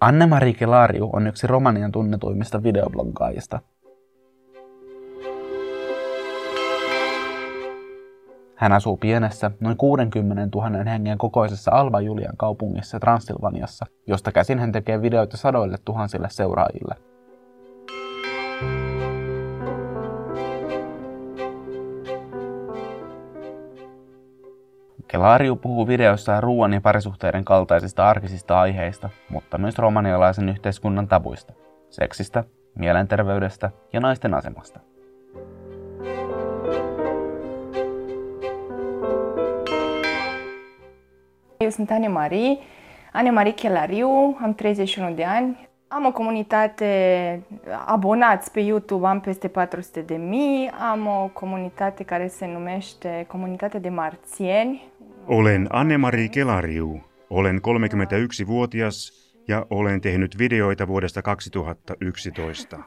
Anne-Mari Kelariu on yksi Romanian tunnetuimmista videobloggaajista. Hän asuu pienessä, noin 60 000 hengen kokoisessa Alba Julian kaupungissa Transilvaniassa, josta käsin hän tekee videoita sadoille tuhansille seuraajille. Kelariu puhuu videoissaan ruoan ja parisuhteiden kaltaisista arkisista aiheista, mutta myös romanialaisen yhteiskunnan tabuista, seksistä, mielenterveydestä ja naisten asemasta. Eu sunt Ane Marie, Ane Marie Chelariu, am 31 de ani. Am o comunitate abonați pe YouTube, am peste 400 de mii. Am o comunitate care se numește Comunitate de Marțieni. Olen Anne-Marie Kelariu. Olen 31-vuotias ja olen tehnyt videoita vuodesta 2011.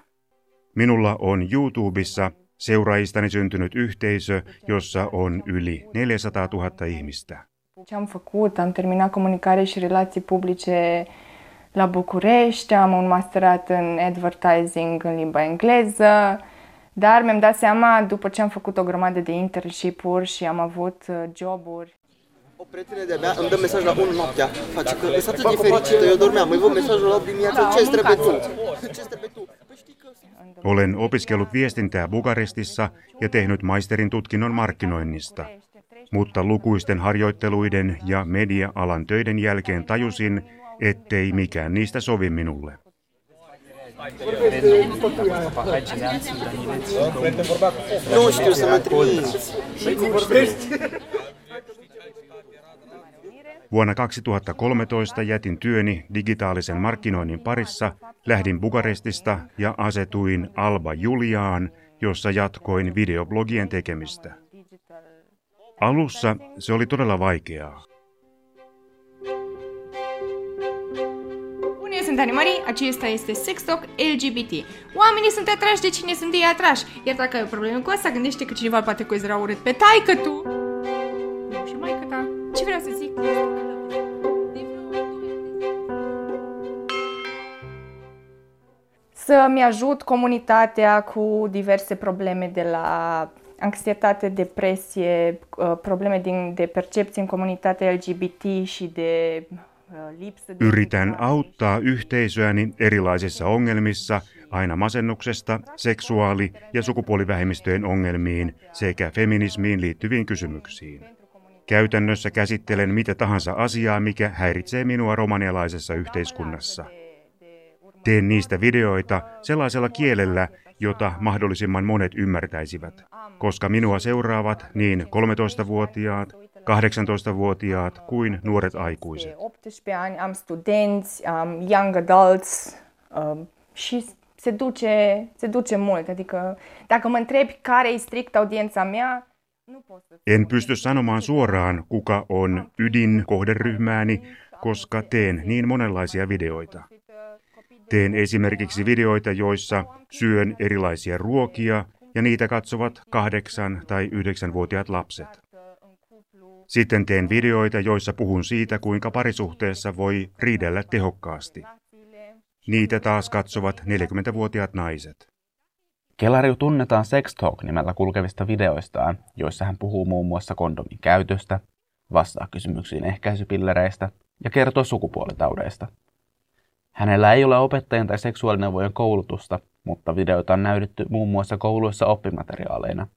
Minulla on YouTubessa seuraajistani syntynyt yhteisö, jossa on yli 400 000 ihmistä. Ce am făcut? Am terminat comunicare și relații publice la București, am un masterat în advertising în limba engleză, dar mi-am dat seama după ce am făcut o grămadă de internship-uri și am avut uh, joburi. O prietenă de-a mea îmi dă mesaj la 1 noaptea, face că sunt atât de fericită, eu dormeam, îi văd mesajul la 8 dimineața, ce trebuie tu? Ce trebuie tu? Olen opiskellut viestintää Bukarestissa ja tehnyt maisterin tutkinnon markkinoinnista. Mutta lukuisten harjoitteluiden ja media-alan töiden jälkeen tajusin, ettei mikään niistä sovi minulle. Nu știu să mă trimiți. Vuonna 2013 jätin työni digitaalisen markkinoinnin parissa, lähdin Bukarestista ja asetuin Alba Juliaan, jossa jatkoin videoblogien tekemistä. Alussa se oli todella vaikeaa. Bună, sunt Animari, acesta este Sex Talk LGBT. Oamenii sunt atrași de cine sunt ei atrași, iar dacă ai o problemă cu asta, gândește că cineva poate considera urât pe taică tu. Și mai ta. Ce vreau să zic Să-mi ajut comunitatea cu diverse probleme de la anxietate, depresie, uh, probleme din, de percepție în comunitatea LGBT și de uh, de... Yritän auttaa yhteisöäni erilaisissa ongelmissa, aina masennuksesta, seksuaali- ja sukupuolivähemmistöjen ongelmiin sekä feminismiin liittyviin kysymyksiin. Käytännössä käsittelen mitä tahansa asiaa, mikä häiritsee minua romanialaisessa yhteiskunnassa. Teen niistä videoita sellaisella kielellä, jota mahdollisimman monet ymmärtäisivät, koska minua seuraavat niin 13-vuotiaat, 18-vuotiaat kuin nuoret aikuiset. 18 ani am studenți, am young adults și se duce, se duce mult. Adică dacă mă întrebi care e strict audiența mea. En pysty sanomaan suoraan, kuka on ydin kohderyhmääni, koska teen niin monenlaisia videoita. Teen esimerkiksi videoita, joissa syön erilaisia ruokia ja niitä katsovat kahdeksan- tai yhdeksänvuotiaat lapset. Sitten teen videoita, joissa puhun siitä, kuinka parisuhteessa voi riidellä tehokkaasti. Niitä taas katsovat 40-vuotiaat naiset. Kelariu tunnetaan Sex Talk-nimellä kulkevista videoistaan, joissa hän puhuu muun muassa kondomin käytöstä, vastaa kysymyksiin ehkäisypillereistä ja kertoo sukupuolitaudeista. Hänellä ei ole opettajan tai seksuaalineuvojen koulutusta, mutta videoita on näytetty muun muassa kouluissa oppimateriaaleina.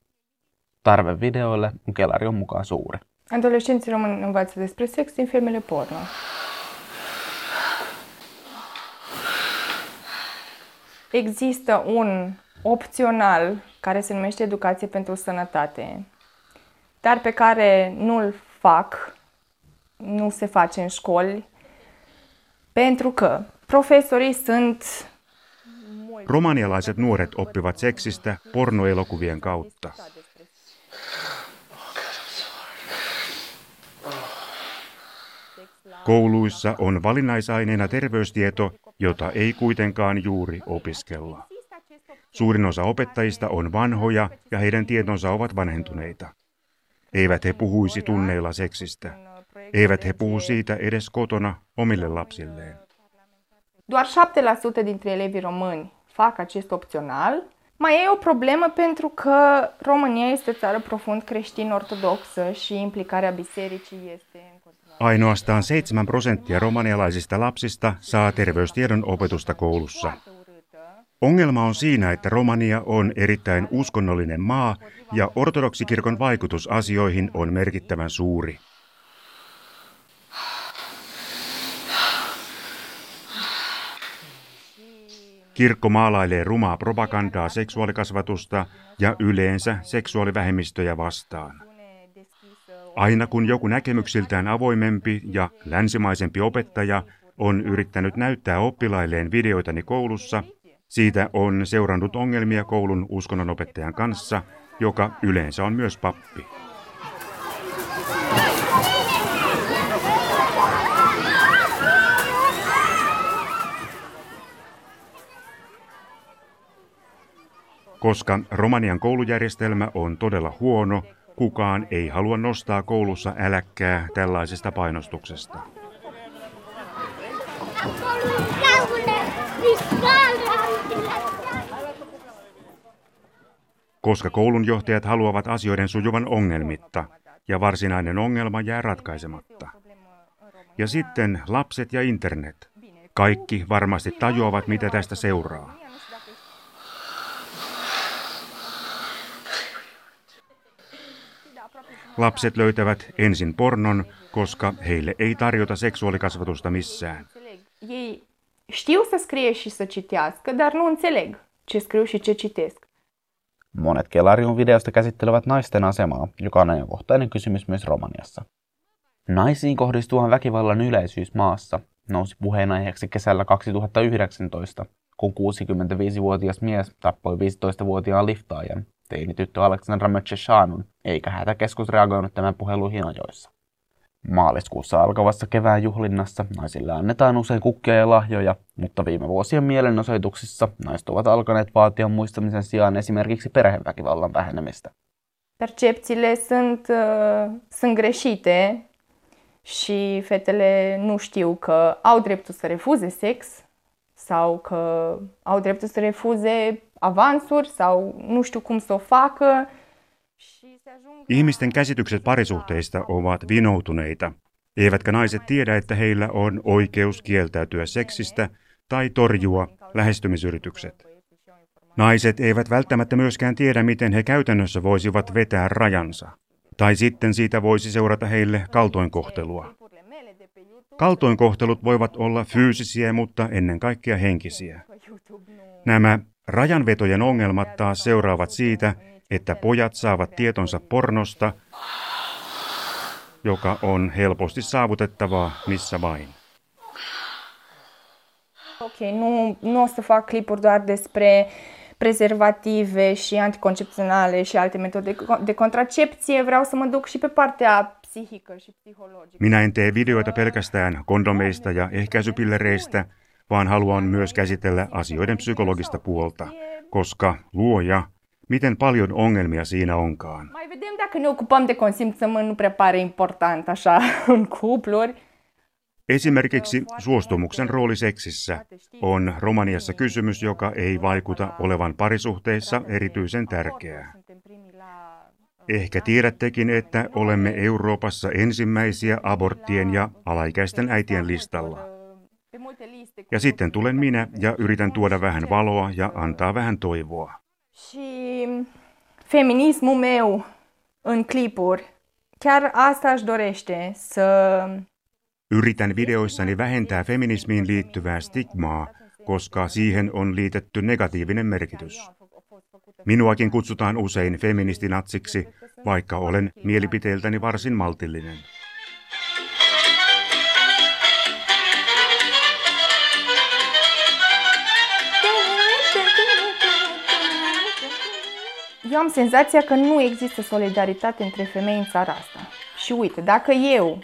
Tarve videoille on Kelarion mukaan suuri. Adolescenții români învață despre sex din filmele porno. Există un opțional care se numește educație pentru sănătate, dar pe care nu-l fac, nu se face în școli, pentru că profesorii sunt Romanialaiset nuoret oppivat seksistä pornoelokuvien kautta. Kouluissa on valinnaisaineena terveystieto, jota ei kuitenkaan juuri opiskella. Suurin osa opettajista on vanhoja ja heidän tietonsa ovat vanhentuneita. Eivät he puhuisi tunneilla seksistä. Eivät he puhu siitä edes kotona omille lapsilleen. Doar 7% dintre elevii români fac acest opțional. Mai e o problemă pentru că România este o țară profund creștin-ortodoxă și implicarea bisericii este în continuare. Ainoastaan 7 prosenttia romanialaisista lapsista saa terveystiedon opetusta koulussa. Ongelma on siinä, että Romania on erittäin uskonnollinen maa ja ortodoksikirkon vaikutus asioihin on merkittävän suuri. Kirkko maalailee rumaa propagandaa seksuaalikasvatusta ja yleensä seksuaalivähemmistöjä vastaan. Aina kun joku näkemyksiltään avoimempi ja länsimaisempi opettaja on yrittänyt näyttää oppilailleen videoitani koulussa, siitä on seurannut ongelmia koulun uskonnonopettajan kanssa, joka yleensä on myös pappi. Koska Romanian koulujärjestelmä on todella huono, kukaan ei halua nostaa koulussa äläkkää tällaisesta painostuksesta. Koska koulunjohtajat haluavat asioiden sujuvan ongelmitta ja varsinainen ongelma jää ratkaisematta. Ja sitten lapset ja internet. Kaikki varmasti tajuavat, mitä tästä seuraa. Lapset löytävät ensin pornon, koska heille ei tarjota seksuaalikasvatusta missään. Ei știu să scrie și să citească, dar nu înțeleg ce scriu și ce citesc. Monet Kelarion videoista käsittelevät naisten asemaa, joka on ajankohtainen kysymys myös Romaniassa. Naisiin kohdistuvan väkivallan yleisyys maassa nousi puheenaiheeksi kesällä 2019, kun 65-vuotias mies tappoi 15-vuotiaan liftaajan teinityttö Aleksandra Mötcheshanun, eikä hätäkeskus reagoinut tämän puheluihin ajoissa. Maaliskuussa alkavassa kevään juhlinnassa naisille annetaan usein kukkia ja lahjoja, mutta viime vuosien mielenosoituksissa naiset ovat alkaneet vaatia muistamisen sijaan esimerkiksi perheväkivallan vähenemistä. Percepțiile sunt, uh, sunt greșite și fetele nu știu că au dreptul să refuze sex sau că au dreptul să refuze avansuri sau nu știu cum să o facă. Ihmisten käsitykset parisuhteista ovat vinoutuneita. Eivätkä naiset tiedä, että heillä on oikeus kieltäytyä seksistä tai torjua lähestymisyritykset. Naiset eivät välttämättä myöskään tiedä, miten he käytännössä voisivat vetää rajansa. Tai sitten siitä voisi seurata heille kaltoinkohtelua. Kaltoinkohtelut voivat olla fyysisiä, mutta ennen kaikkea henkisiä. Nämä rajanvetojen ongelmat taas seuraavat siitä, että pojat saavat tietonsa pornosta, joka on helposti saavutettavaa missä vain. Ok, nu, nu o să fac clipuri doar despre prezervative și anticoncepționale și alte metode de contracepție, vreau să mă duc și pe partea. Minä en tee videoita pelkästään kondomeista ja ehkäisypillereistä, vaan haluan myös käsitellä asioiden psykologista puolta, koska luoja, miten paljon ongelmia siinä onkaan. Mai vedem dacă ne ocupăm de consimțământ nu prea pare important așa în cupluri. Esimerkiksi suostumuksen rooli seksissä on Romaniassa kysymys, joka ei vaikuta olevan parisuhteissa erityisen tärkeää. Ehkä tiedättekin, että olemme Euroopassa ensimmäisiä aborttien ja alaikäisten äitien listalla. Ja sitten tulen minä ja yritän tuoda vähän valoa ja antaa vähän toivoa. Și feminismul meu în clipuri, chiar asta își dorește să Yritän videoissani vähentää feminismiin liittyvää stigmaa, koska siihen on liitetty negatiivinen merkitys. Minuakin kutsutaan usein feministinatsiksi, vaikka olen mielipiteiltäni varsin maltillinen. Eu am senzația că nu există solidaritate între femei în țara asta. Și uite, dacă eu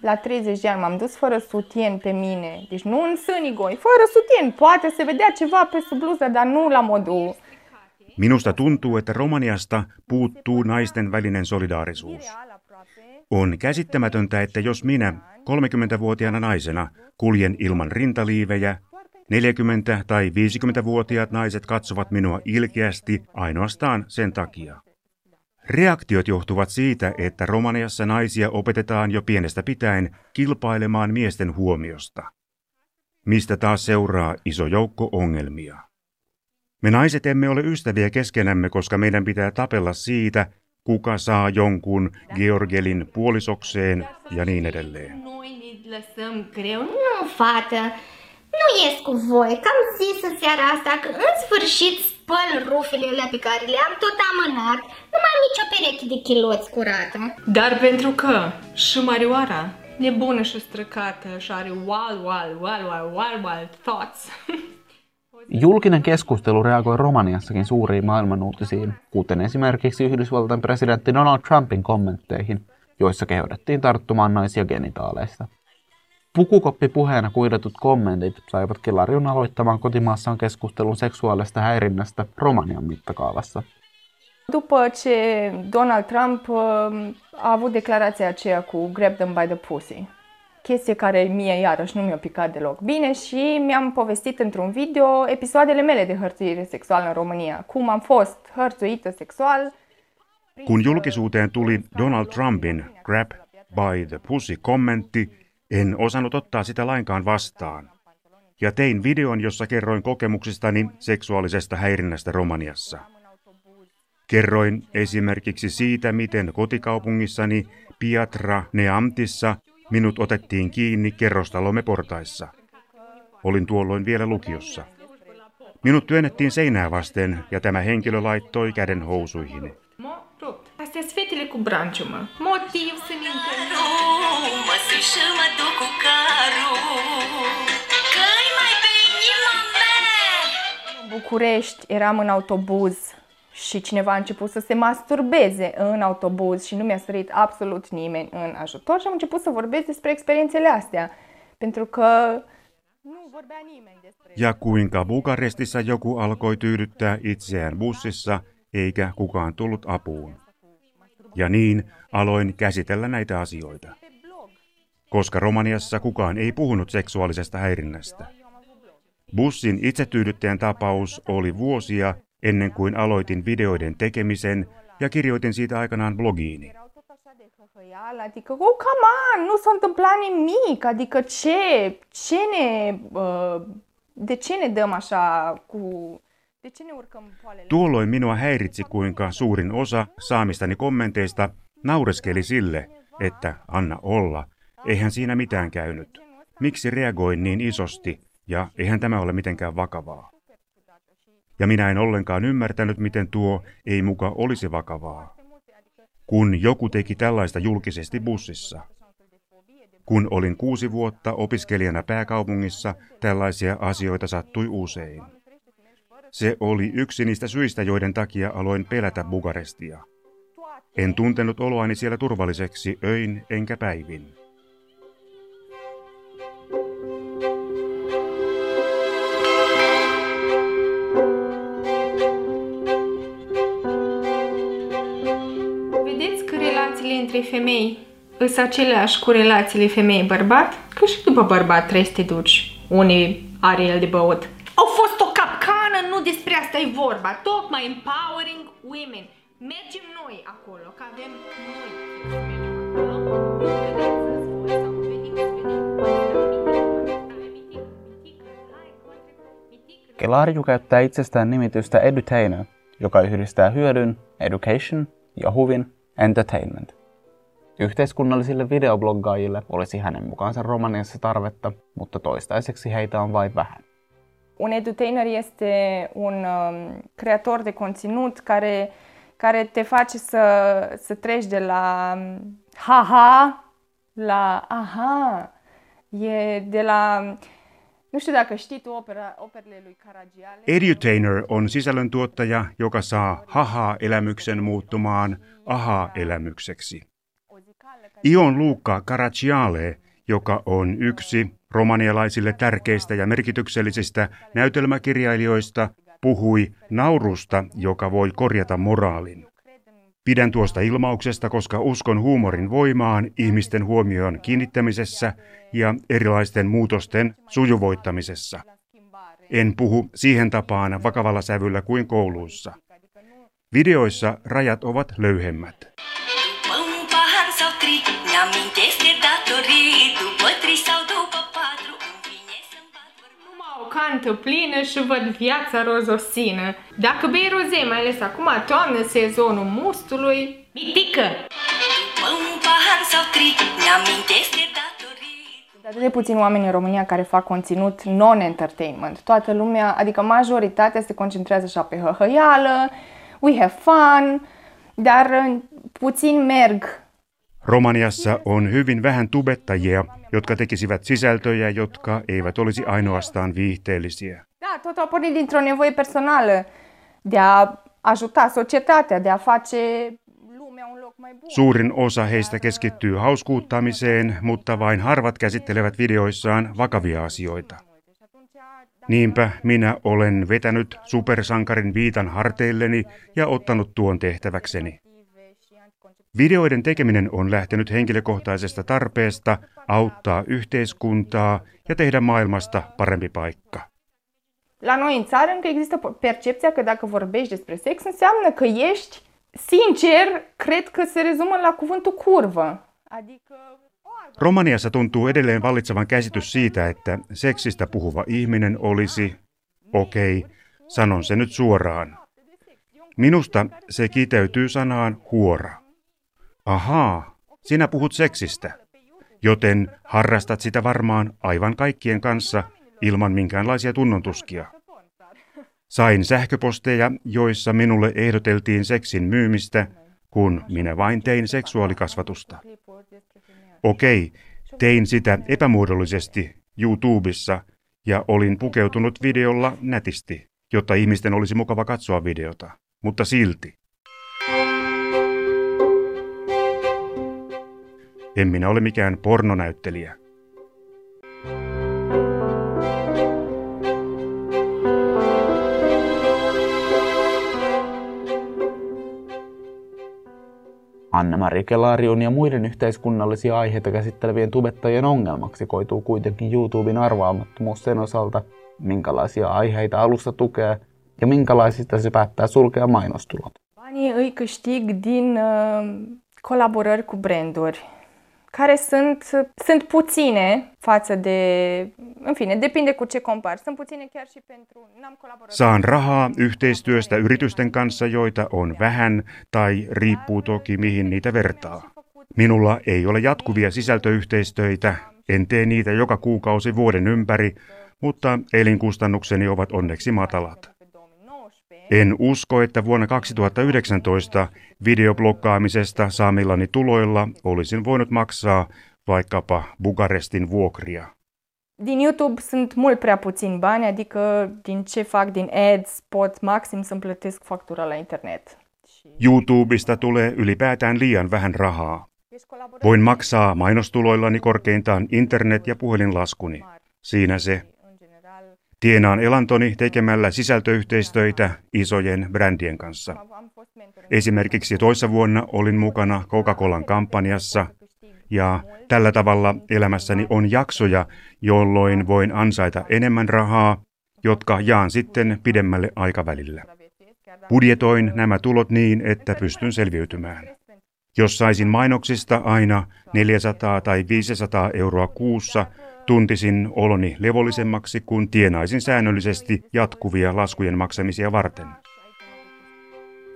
la 30 de ani m-am dus fără sutien pe mine, deci nu în sânigoi, fără sutien, poate se vedea ceva pe sub bluză, dar nu la modul Minusta tuntuu, että Romaniasta puuttuu naisten välinen solidaarisuus. On käsittämätöntä, että jos minä, 30-vuotiaana naisena, kuljen ilman rintaliivejä, 40- tai 50-vuotiaat naiset katsovat minua ilkeästi ainoastaan sen takia. Reaktiot johtuvat siitä, että Romaniassa naisia opetetaan jo pienestä pitäen kilpailemaan miesten huomiosta, mistä taas seuraa iso joukko ongelmia. Me naiset emme ole ystäviä keskenämme, koska meidän pitää tapella siitä, kuka saa jonkun Georgelin puolisokseen ja niin edelleen. Noi ne lăsăm greu. Nu, fată, nu ies cu voi, că am zis în seara asta că în sfârșit spăl rufele alea pe care le-am tot amânat. Nu mai am nicio pereche de chiloți curată. Dar pentru că și Marioara, nebună și străcată, și are wild, wild, wild, wild, wild, wild thoughts. Julkinen keskustelu reagoi Romaniassakin suuriin maailman uutisiin, kuten esimerkiksi Yhdysvaltain presidentti Donald Trumpin kommentteihin, joissa kehotettiin tarttumaan naisia genitaaleista. Pukukoppi puheena kuidatut kommentit saivat Kelarion aloittamaan kotimaassaan keskustelun seksuaalista häirinnästä Romanian mittakaavassa. După ce Donald Trump uh, a avut declarația aceea cu grab them by the pussy, chestie care mie iarăși nu mi-a picat deloc bine și mi-am povestit într-un video episoadele mele de hărțuire sexuală în România, cum am fost hărțuită sexual. Kun julkisuuteen tuli Donald Trumpin grab by the pussy kommentti, en osannut ottaa sitä lainkaan vastaan. Ja tein videon, jossa kerroin kokemuksistani seksuaalisesta häirinnästä Romaniassa. Kerroin esimerkiksi siitä, miten kotikaupungissani Piatra Neamtissa minut otettiin kiinni kerrostalomme portaissa. Olin tuolloin vielä lukiossa. Minut työnnettiin seinää vasten ja tämä henkilö laittoi käden housuihini. Rupt. Astea sunt fetele cu branciu, mă. Motiv să ne întâlnim. Mă sui și mă duc cu carul, că-i mai pe inima mea. În București eram în autobuz și cineva a început să se masturbeze în autobuz și nu mi-a sărit absolut nimeni în ajutor și am început să vorbesc despre experiențele astea. Pentru că nu vorbea nimeni despre Ja kuinka Bukarestissa joku alkoi tyydyttää itseään bussissa, eikä kukaan tullut apuun. Ja niin aloin käsitellä näitä asioita. Koska Romaniassa kukaan ei puhunut seksuaalisesta häirinnästä. Bussin itsetyydyttäjän tapaus oli vuosia ennen kuin aloitin videoiden tekemisen ja kirjoitin siitä aikanaan blogiini. erau tot așa de hăhăială, adică, oh, come on, nu s-a întâmplat nimic, adică ce, ce ne, de ce ne dăm așa cu, de ce ne urcăm poalele? Tuolloin minua häiritsi, kuinka suurin osa saamistani kommenteista naureskeli sille, että anna olla, eihän siinä mitään käynyt. Miksi reagoin niin isosti ja eihän tämä ole mitenkään vakavaa. Ja minä en ollenkaan ymmärtänyt, miten tuo ei muka olisi vakavaa. Kun joku teki tällaista julkisesti bussissa. Kun olin kuusi vuotta opiskelijana pääkaupungissa, tällaisia asioita sattui usein. Se oli yksi niistä syistä, joiden takia aloin pelätä Bukarestia. En tuntenut oloani siellä turvalliseksi öin enkä päivin. Relațiile între femei sunt aceleași cu relațiile femei-bărbat? Că și după bărbat trebuie să te duci. Unii are el de băut. Au fost o capcană, nu despre asta e vorba. Tocmai empowering women. Mergem noi acolo, că avem noi să mergem acolo. Nu vedeți voi sau veniți să vedem. Mitică, mitică, hai, contra, mitică. Kelariu käyttää itsestään nimitystä edutainer, joka yhdistää hyödyn, education ja huvin, entertainment. Yhteiskunnallisille videobloggaajille olisi hänen mukaansa Romaniassa tarvetta, mutta toistaiseksi heitä on vain vähän. Un edutainer este un um, creator de conținut care, care te face să, să treci de la um, ha-ha la aha. E de la... Nu știu dacă știi tu opera, operele lui Caragiale. Edutainer on sisällöntuottaja, joka saa haha-elämyksen muuttumaan aha-elämykseksi. Ion Luukka Karaciale, joka on yksi romanialaisille tärkeistä ja merkityksellisistä näytelmäkirjailijoista, puhui naurusta, joka voi korjata moraalin. Pidän tuosta ilmauksesta, koska uskon huumorin voimaan ihmisten huomioon kiinnittämisessä ja erilaisten muutosten sujuvoittamisessa. En puhu siihen tapaan vakavalla sävyllä kuin kouluissa. Videoissa rajat ovat löyhemmät. Cantă plină și văd viața rozosină. Dacă bei roze, mai ales acum, toamnă, sezonul mustului, mitică! După un pahar sau tri Ne-amintesc de datorii Sunt atât de puțini oameni în România care fac conținut non-entertainment. Toată lumea, adică majoritatea se concentrează așa pe hăhăială, we have fun, dar uh, puțin merg Romaniassa on hyvin vähän tubettajia, jotka tekisivät sisältöjä, jotka eivät olisi ainoastaan viihteellisiä. Da, tot a pornit dintr-o nevoie personală de a ajuta societatea, de a face lumea un loc mai bun. Suurin osa heistä keskittyy hauskuuttamiseen, mutta vain harvat käsittelevät videoissaan vakavia asioita. Niinpä minä olen vetänyt supersankarin viitan harteilleni ja ottanut tuon tehtäväkseni. Videoiden tekeminen on lähtenyt henkilökohtaisesta tarpeesta auttaa yhteiskuntaa ja tehdä maailmasta parempi paikka. La noi în țară încă există percepția că dacă vorbești despre sex înseamnă că ești sincer, cred că se rezumă la cuvântul curvă. Adică Romaniassa tuntuu edelleen vallitsevan käsitys siitä, että seksistä puhuva ihminen olisi, okei, okay, sanon se nyt suoraan. Minusta se kiteytyy sanaan huora. Ahaa, sinä puhut seksistä, joten harrastat sitä varmaan aivan kaikkien kanssa ilman minkäänlaisia tunnontuskia. Sain sähköposteja, joissa minulle ehdoteltiin seksin myymistä, kun minä vain tein seksuaalikasvatusta. Okei, tein sitä epämuodollisesti YouTubessa ja olin pukeutunut videolla nätisti, jotta ihmisten olisi mukava katsoa videota. Mutta silti. En minä ole mikään pornonäyttelijä. Anna-Mari Kelarion ja muiden yhteiskunnallisia aiheita käsittelevien tubettajien ongelmaksi koituu kuitenkin YouTuben arvaamattomuus sen osalta, minkälaisia aiheita alusta tukee ja minkälaisista se päättää sulkea mainostulot. banii îi câștig din uh, colaborări cu branduri, care sunt, sunt puține față de, în fine, depinde cu ce compari. Sunt puține chiar și pentru, n-am colaborat. Saan rahaa yhteistyöstä yritysten kanssa, joita on vähän, tai riippuu toki mihin niitä vertaa. Minulla ei ole jatkuvia sisältöyhteistöitä, en tee niitä joka kuukausi vuoden ympäri, mutta elinkustannukseni ovat onneksi matalat. En usko, että vuonna 2019 videoblokkaamisesta saamillani tuloilla olisin voinut maksaa vaikkapa Bukarestin vuokria. Din YouTube sunt mult prea puțini bani, adică din ce fac din ads pot maxim să-mi plătesc factura la internet. YouTubesta tulee ylipäätään liian vähän rahaa. Voin maksaa mainostuloillani korkeintaan internet- ja puhelinlaskuni. Siinä se. Tienaan elantoni tekemällä sisältöyhteistöitä isojen brändien kanssa. Esimerkiksi toissa vuonna olin mukana Coca-Colan kampanjassa ja tällä tavalla elämässäni on jaksoja, jolloin voin ansaita enemmän rahaa, jotka jaan sitten pidemmälle aikavälillä. Budjetoin nämä tulot niin, että pystyn selviytymään. Jos saisin mainoksista aina 400 tai 500 euroa kuussa, tuntisin oloni levollisemmaksi, kun tienaisin säännöllisesti jatkuvia laskujen maksamisia varten.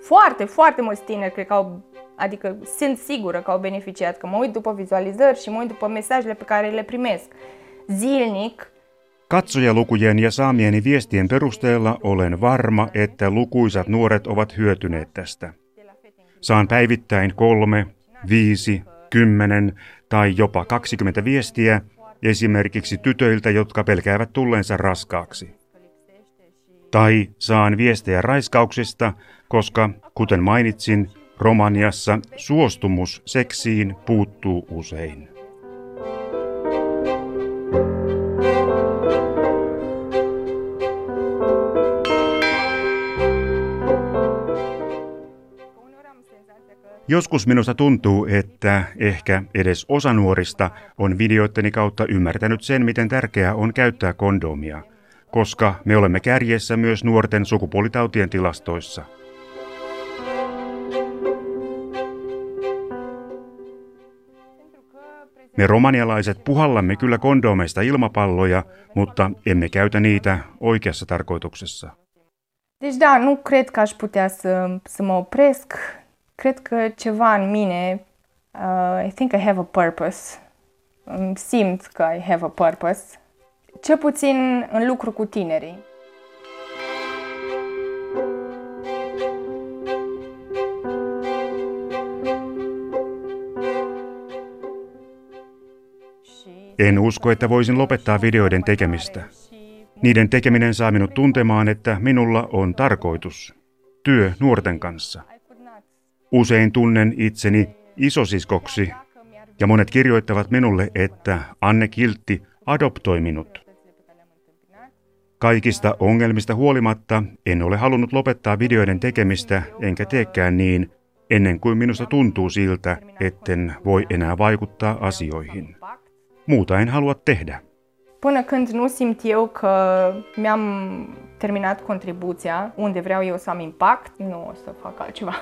Foarte, foarte mulți tineri cred că au, adică sunt sigură că au beneficiat, că mă uit după vizualizări și mă uit după mesajele pe care le primesc zilnic. Katsojalukujen ja saamieni viestien perusteella olen varma, että lukuisat nuoret ovat hyötyneet tästä. Saan päivittäin kolme, viisi, kymmenen tai jopa 20 viestiä esimerkiksi tytöiltä, jotka pelkäävät tulleensa raskaaksi. Tai saan viestejä raiskauksista, koska, kuten mainitsin, Romaniassa suostumus seksiin puuttuu usein. Joskus minusta tuntuu, että ehkä edes osa nuorista on videoitteni kautta ymmärtänyt sen, miten tärkeää on käyttää kondomia, koska me olemme kärjessä myös nuorten sukupuolitautien tilastoissa. Me romanialaiset puhallamme kyllä kondomeista ilmapalloja, mutta emme käytä niitä oikeassa tarkoituksessa. Deci da, nu cred că aș putea să, să mă opresc. Cred că ceva în mine, uh, I think I have a purpose. Simt că I have a purpose. Cel puțin în lucru cu tinerii. En usko, että voisin lopettaa videoiden tekemistä. Niiden tekeminen saa minut tuntemaan, että minulla on tarkoitus. Työ nuorten kanssa. Usein tunnen itseni isosiskoksi ja monet kirjoittavat minulle, että Anne Kiltti adoptoi minut. Kaikista ongelmista huolimatta en ole halunnut lopettaa videoiden tekemistä, enkä teekään niin, ennen kuin minusta tuntuu siltä, etten voi enää vaikuttaa asioihin. Muuta en halua tehdä. Până când nu simt eu că mi-am terminat contribuția unde vreau eu să am impact, nu o să fac altceva.